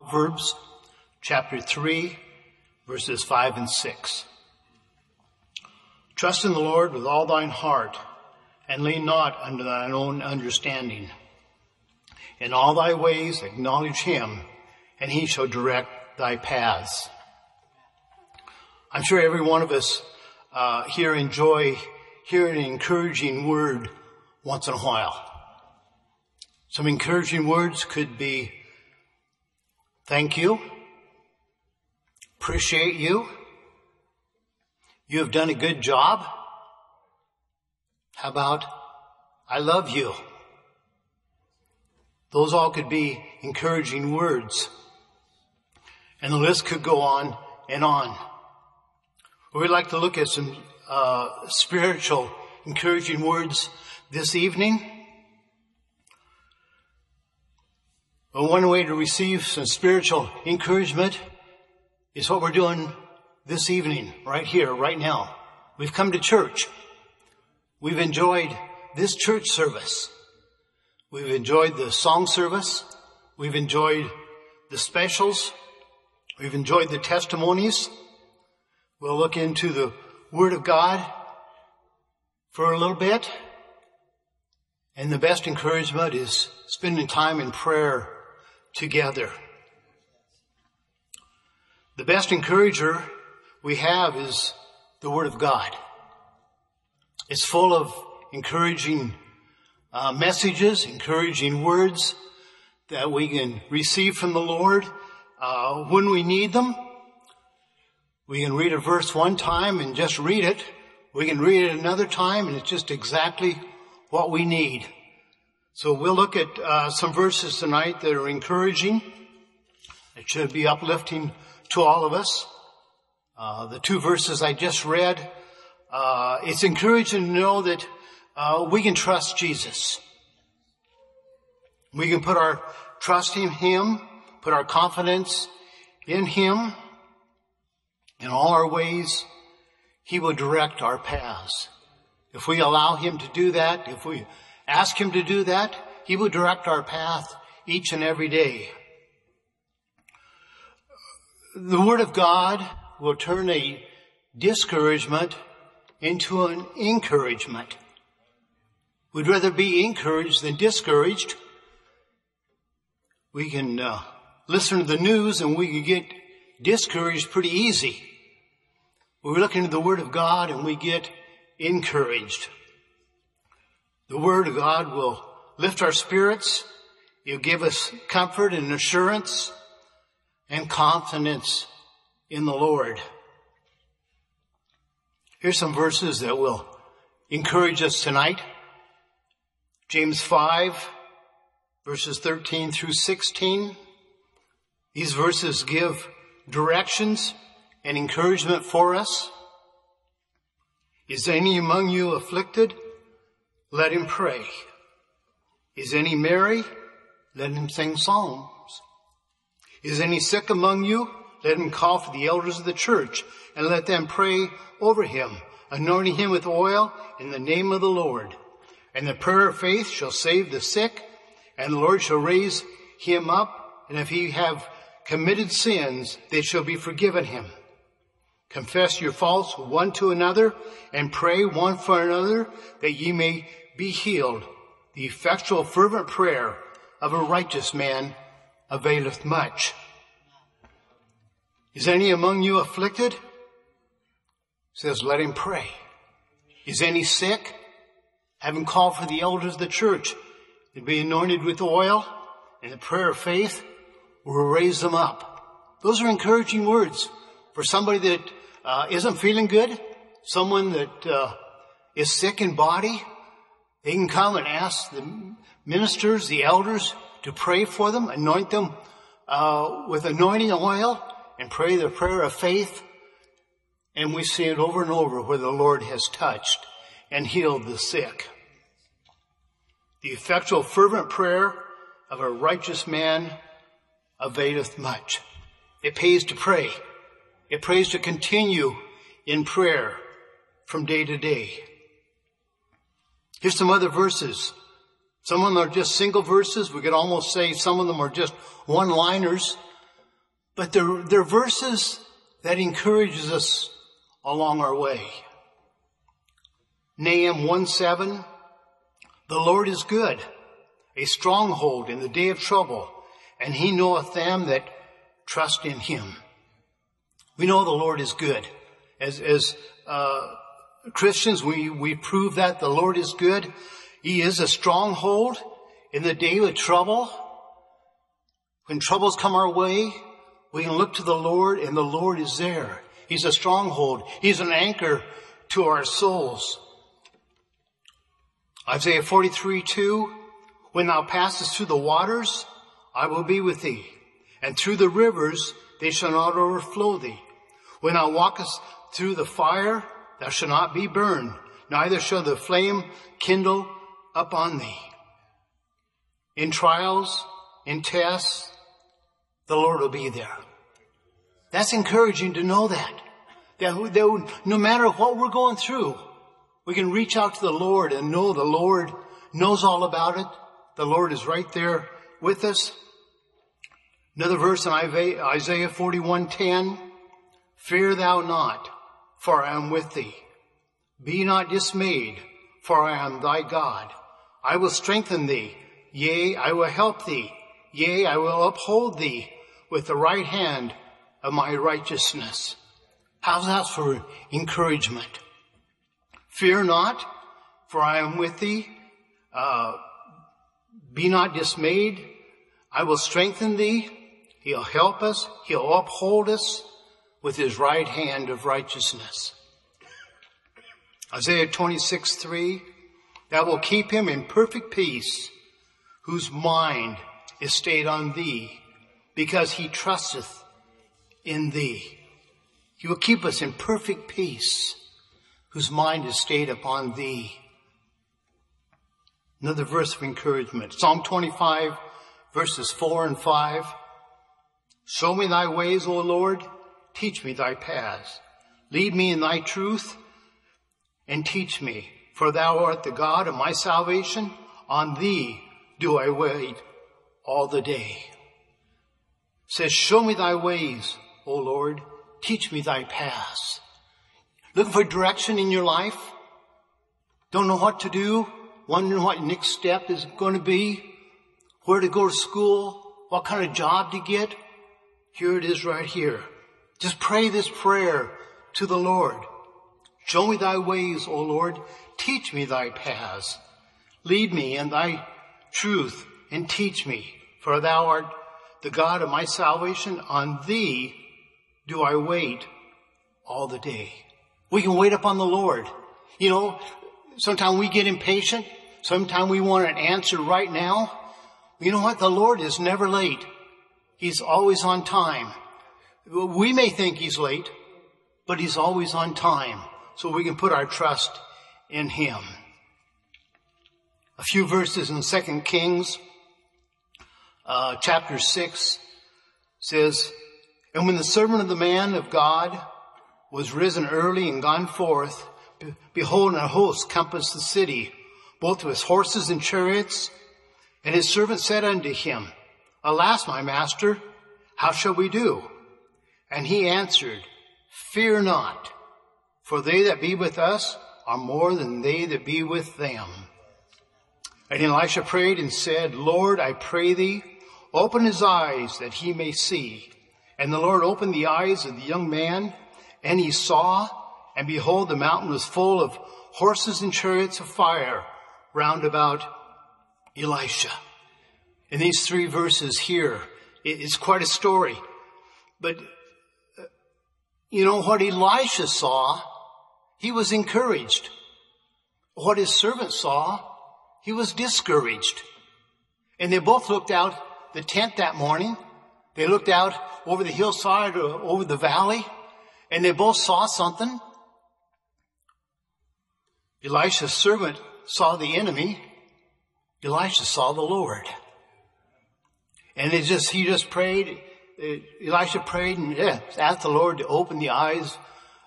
Proverbs chapter 3, verses 5 and 6. Trust in the Lord with all thine heart, and lean not unto thine own understanding. In all thy ways acknowledge him, and he shall direct thy paths. I'm sure every one of us uh, here enjoy hearing an encouraging word once in a while. Some encouraging words could be thank you, appreciate you, you have done a good job. How about I love you? Those all could be encouraging words. And the list could go on and on. We'd like to look at some uh, spiritual encouraging words this evening. But one way to receive some spiritual encouragement is what we're doing this evening, right here, right now. We've come to church. We've enjoyed this church service. We've enjoyed the song service. We've enjoyed the specials. We've enjoyed the testimonies. We'll look into the Word of God for a little bit. And the best encouragement is spending time in prayer together. The best encourager we have is the Word of God. It's full of encouraging uh, messages, encouraging words that we can receive from the Lord uh, when we need them. We can read a verse one time and just read it. We can read it another time and it's just exactly what we need. So we'll look at uh, some verses tonight that are encouraging. It should be uplifting to all of us. Uh, the two verses I just read, uh, it's encouraging to know that uh, we can trust Jesus. We can put our trust in Him, put our confidence in Him. In all our ways, He will direct our paths. If we allow Him to do that, if we ask Him to do that, He will direct our path each and every day. The Word of God will turn a discouragement into an encouragement. We'd rather be encouraged than discouraged. We can uh, listen to the news and we can get discouraged pretty easy. We look into the Word of God and we get encouraged. The Word of God will lift our spirits. It'll give us comfort and assurance and confidence in the Lord. Here's some verses that will encourage us tonight. James 5 verses 13 through 16. These verses give directions and encouragement for us. Is any among you afflicted? Let him pray. Is any merry? Let him sing psalms. Is any sick among you? Let him call for the elders of the church and let them pray over him, anointing him with oil in the name of the Lord. And the prayer of faith shall save the sick and the Lord shall raise him up. And if he have committed sins, they shall be forgiven him. Confess your faults one to another and pray one for another that ye may be healed. The effectual fervent prayer of a righteous man availeth much. Is any among you afflicted? says, let him pray. Is any sick? Have him call for the elders of the church and be anointed with oil and the prayer of faith will raise them up. Those are encouraging words for somebody that uh, not feeling good, someone that uh, is sick in body. They can come and ask the ministers, the elders, to pray for them, anoint them uh, with anointing oil, and pray the prayer of faith. And we see it over and over where the Lord has touched and healed the sick. The effectual fervent prayer of a righteous man availeth much. It pays to pray. It prays to continue in prayer from day to day. Here's some other verses. Some of them are just single verses. We could almost say some of them are just one-liners. but they're, they're verses that encourages us along our way. Nahum 1 7, the Lord is good, a stronghold in the day of trouble, and he knoweth them that trust in him. We know the Lord is good. As, as, uh, Christians, we, we prove that the Lord is good. He is a stronghold in the day of trouble. When troubles come our way, we can look to the Lord and the Lord is there. He's a stronghold. He's an anchor to our souls. Isaiah 43, 2, when thou passest through the waters, I will be with thee, and through the rivers, they shall not overflow thee. When thou walkest through the fire, thou shalt not be burned, neither shall the flame kindle upon thee. In trials, in tests, the Lord will be there. That's encouraging to know that. That, that no matter what we're going through, we can reach out to the Lord and know the Lord knows all about it. The Lord is right there with us. Another verse in Isaiah 41:10, Fear thou not, for I am with thee. Be not dismayed, for I am thy God. I will strengthen thee. Yea, I will help thee. Yea, I will uphold thee with the right hand of my righteousness. How's that for encouragement? Fear not, for I am with thee. Uh, be not dismayed. I will strengthen thee. He'll help us. He'll uphold us with his right hand of righteousness. Isaiah 26, 3, that will keep him in perfect peace, whose mind is stayed on thee, because he trusteth in thee. He will keep us in perfect peace, whose mind is stayed upon thee. Another verse of encouragement. Psalm 25, verses 4 and 5. Show me thy ways, O Lord. Teach me thy paths. Lead me in thy truth and teach me. For thou art the God of my salvation. On thee do I wait all the day. It says, show me thy ways, O Lord. Teach me thy paths. Looking for direction in your life? Don't know what to do? Wondering what next step is going to be? Where to go to school? What kind of job to get? Here it is right here. Just pray this prayer to the Lord. Show me thy ways, O Lord. Teach me thy paths. Lead me in thy truth and teach me, for thou art the God of my salvation. On thee do I wait all the day. We can wait upon the Lord. You know, sometimes we get impatient. Sometimes we want an answer right now. You know what? The Lord is never late. He's always on time. We may think he's late, but he's always on time. So we can put our trust in him. A few verses in 2 Kings, uh, chapter 6 says, And when the servant of the man of God was risen early and gone forth, behold, a host compassed the city, both with horses and chariots. And his servant said unto him, Alas, my master, how shall we do? And he answered, Fear not, for they that be with us are more than they that be with them. And Elisha prayed and said, Lord, I pray thee, open his eyes that he may see. And the Lord opened the eyes of the young man, and he saw, and behold, the mountain was full of horses and chariots of fire round about Elisha. In these three verses here, it's quite a story. But, you know, what Elisha saw, he was encouraged. What his servant saw, he was discouraged. And they both looked out the tent that morning. They looked out over the hillside or over the valley, and they both saw something. Elisha's servant saw the enemy. Elisha saw the Lord. And it just, he just prayed, Elisha prayed and yeah, asked the Lord to open the eyes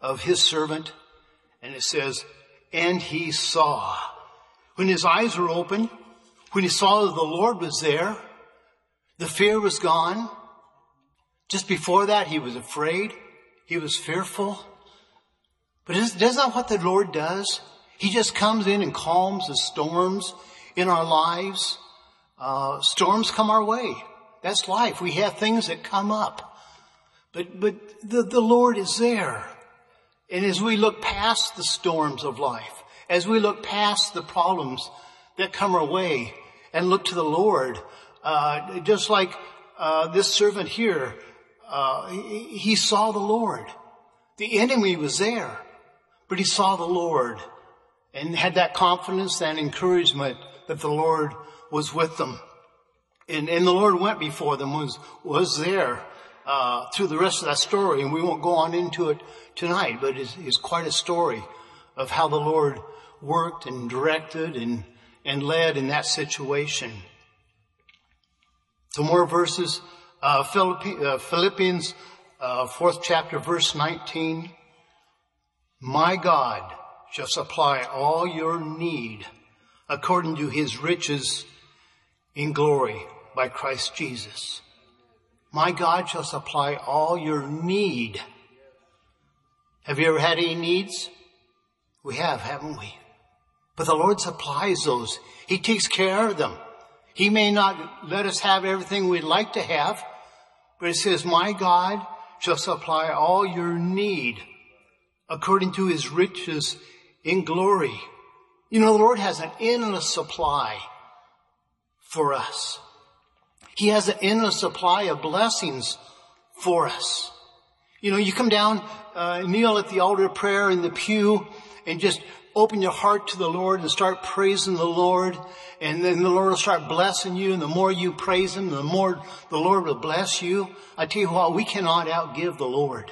of his servant. And it says, and he saw. When his eyes were open, when he saw that the Lord was there, the fear was gone. Just before that, he was afraid. He was fearful. But isn't that what the Lord does? He just comes in and calms the storms in our lives. Uh, storms come our way. That's life. We have things that come up. But, but the, the Lord is there. And as we look past the storms of life, as we look past the problems that come our way and look to the Lord, uh, just like uh, this servant here, uh, he, he saw the Lord. The enemy was there, but he saw the Lord and had that confidence, that encouragement that the Lord was with them. And, and the Lord went before them, was, was there, uh, through the rest of that story. And we won't go on into it tonight, but it's, it's quite a story of how the Lord worked and directed and, and led in that situation. Some more verses, uh, uh Philippians, uh, fourth chapter, verse 19. My God shall supply all your need according to his riches in glory by Christ Jesus. My God shall supply all your need. Have you ever had any needs? We have, haven't we? But the Lord supplies those. He takes care of them. He may not let us have everything we'd like to have, but it says, my God shall supply all your need according to his riches in glory. You know, the Lord has an endless supply for us. He has an endless supply of blessings for us. You know, you come down, uh, kneel at the altar of prayer in the pew and just open your heart to the Lord and start praising the Lord. And then the Lord will start blessing you. And the more you praise Him, the more the Lord will bless you. I tell you what, we cannot outgive the Lord.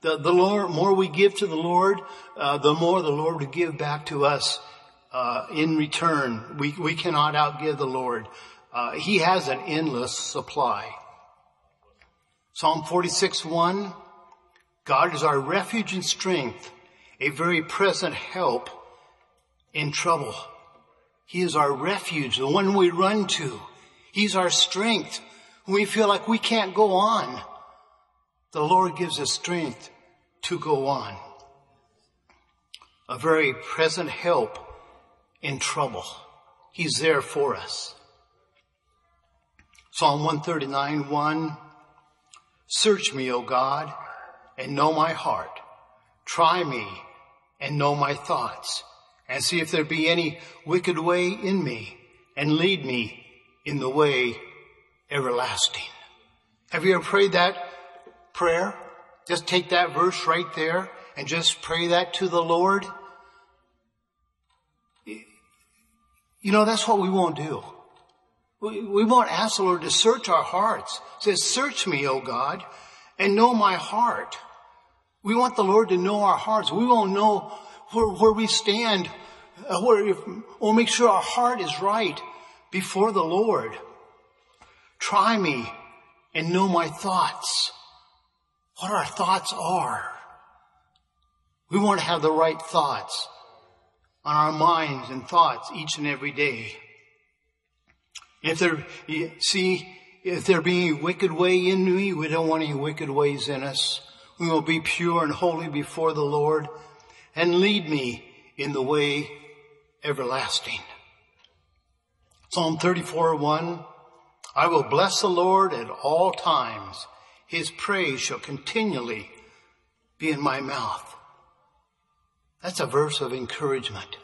The, the Lord, more we give to the Lord, uh, the more the Lord will give back to us uh, in return. We, we cannot outgive the Lord. Uh, he has an endless supply. Psalm 46, 1. God is our refuge and strength, a very present help in trouble. He is our refuge, the one we run to. He's our strength. When we feel like we can't go on, the Lord gives us strength to go on. A very present help in trouble. He's there for us. Psalm 139, 1. Search me, O God, and know my heart. Try me and know my thoughts and see if there be any wicked way in me and lead me in the way everlasting. Have you ever prayed that prayer? Just take that verse right there and just pray that to the Lord. You know, that's what we won't do. We, we won't ask the Lord to search our hearts. It says, search me, O God, and know my heart. We want the Lord to know our hearts. We won't know where, where we stand. Uh, where we'll make sure our heart is right before the Lord. Try me and know my thoughts what our thoughts are. We want to have the right thoughts on our minds and thoughts each and every day. If there, see, if there be a wicked way in me, we don't want any wicked ways in us. We will be pure and holy before the Lord and lead me in the way everlasting. Psalm 34, 1. I will bless the Lord at all times. His praise shall continually be in my mouth. That's a verse of encouragement.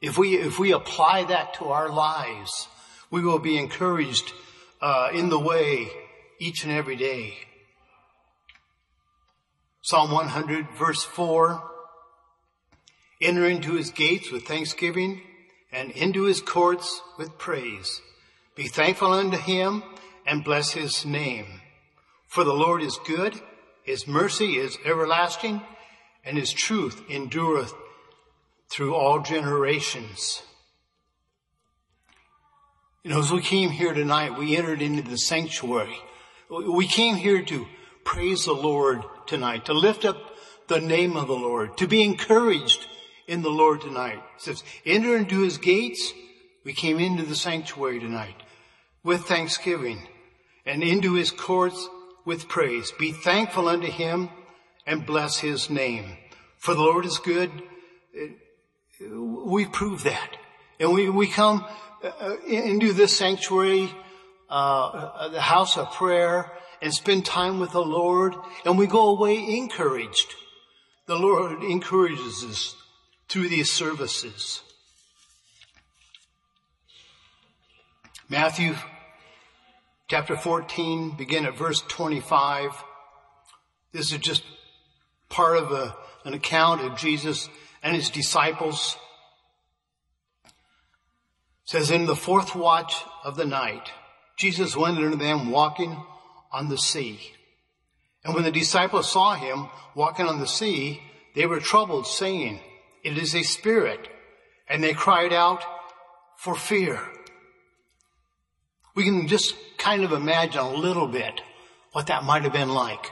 If we, if we apply that to our lives, we will be encouraged uh, in the way each and every day. Psalm 100 verse 4. Enter into his gates with thanksgiving and into his courts with praise. Be thankful unto him and bless his name. For the Lord is good, his mercy is everlasting, and his truth endureth through all generations. You know, as we came here tonight, we entered into the sanctuary. We came here to praise the Lord tonight, to lift up the name of the Lord, to be encouraged in the Lord tonight. It says, enter into his gates. We came into the sanctuary tonight with thanksgiving and into his courts with praise. Be thankful unto him and bless his name. For the Lord is good. We prove that. And we, we come into this sanctuary, uh, the house of prayer and spend time with the Lord and we go away encouraged. The Lord encourages us through these services. Matthew chapter 14, begin at verse 25. This is just part of a, an account of Jesus and his disciples. It says, in the fourth watch of the night, Jesus went unto them walking on the sea. And when the disciples saw him walking on the sea, they were troubled, saying, It is a spirit. And they cried out for fear. We can just kind of imagine a little bit what that might have been like.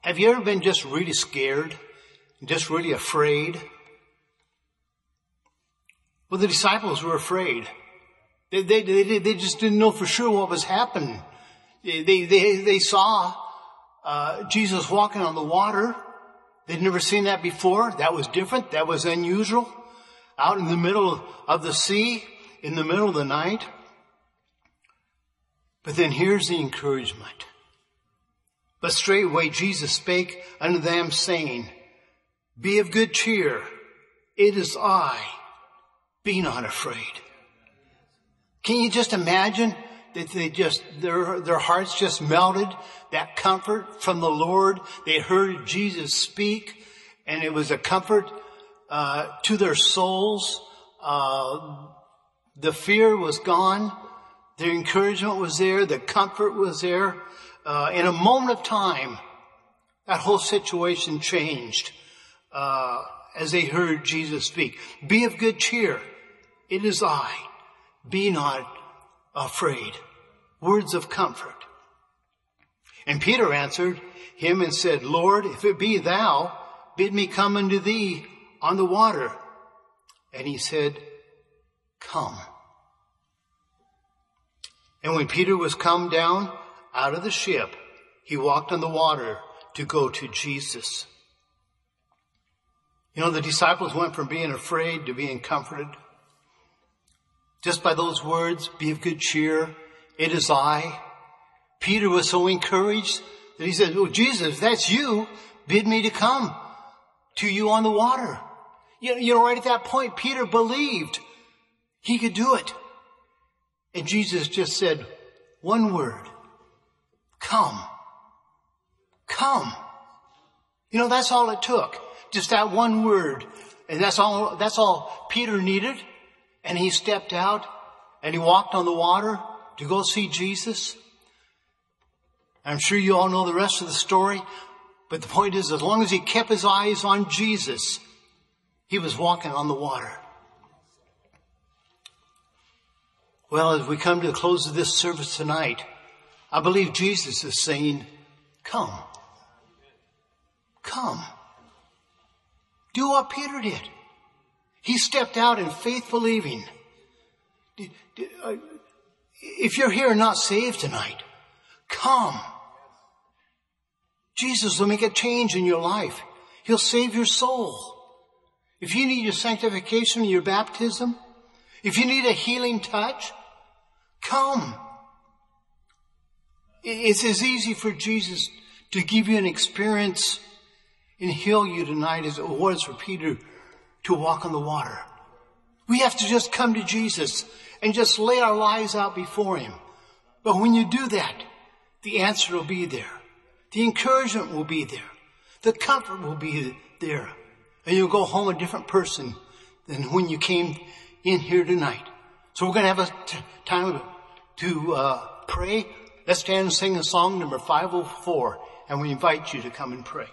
Have you ever been just really scared? Just really afraid? Well, the disciples were afraid. They, they, they, they just didn't know for sure what was happening. They, they, they saw uh, Jesus walking on the water. They'd never seen that before. That was different. That was unusual. Out in the middle of the sea, in the middle of the night. But then here's the encouragement. But straightway Jesus spake unto them saying, Be of good cheer. It is I. Be not afraid. Can you just imagine that they just, their, their hearts just melted? That comfort from the Lord. They heard Jesus speak and it was a comfort, uh, to their souls. Uh, the fear was gone. The encouragement was there. The comfort was there. Uh, in a moment of time, that whole situation changed uh, as they heard Jesus speak. Be of good cheer. It is I. Be not afraid. Words of comfort. And Peter answered him and said, Lord, if it be thou, bid me come unto thee on the water. And he said, come. And when Peter was come down out of the ship, he walked on the water to go to Jesus. You know, the disciples went from being afraid to being comforted. Just by those words, be of good cheer. It is I. Peter was so encouraged that he said, Oh, Jesus, that's you. Bid me to come to you on the water. You, you know, right at that point, Peter believed he could do it. And Jesus just said one word. Come. Come. You know, that's all it took. Just that one word. And that's all, that's all Peter needed. And he stepped out and he walked on the water to go see Jesus. I'm sure you all know the rest of the story. But the point is, as long as he kept his eyes on Jesus, he was walking on the water. Well, as we come to the close of this service tonight, I believe Jesus is saying, come. Come. Do what Peter did. He stepped out in faith believing. Uh, if you're here and not saved tonight, come. Jesus will make a change in your life. He'll save your soul. If you need your sanctification, your baptism, if you need a healing touch, Come. It's as easy for Jesus to give you an experience and heal you tonight as it was for Peter to walk on the water. We have to just come to Jesus and just lay our lives out before Him. But when you do that, the answer will be there. The encouragement will be there. The comfort will be there. And you'll go home a different person than when you came in here tonight. So we're going to have a t- time to uh, pray, let's stand and sing a song number 504, and we invite you to come and pray.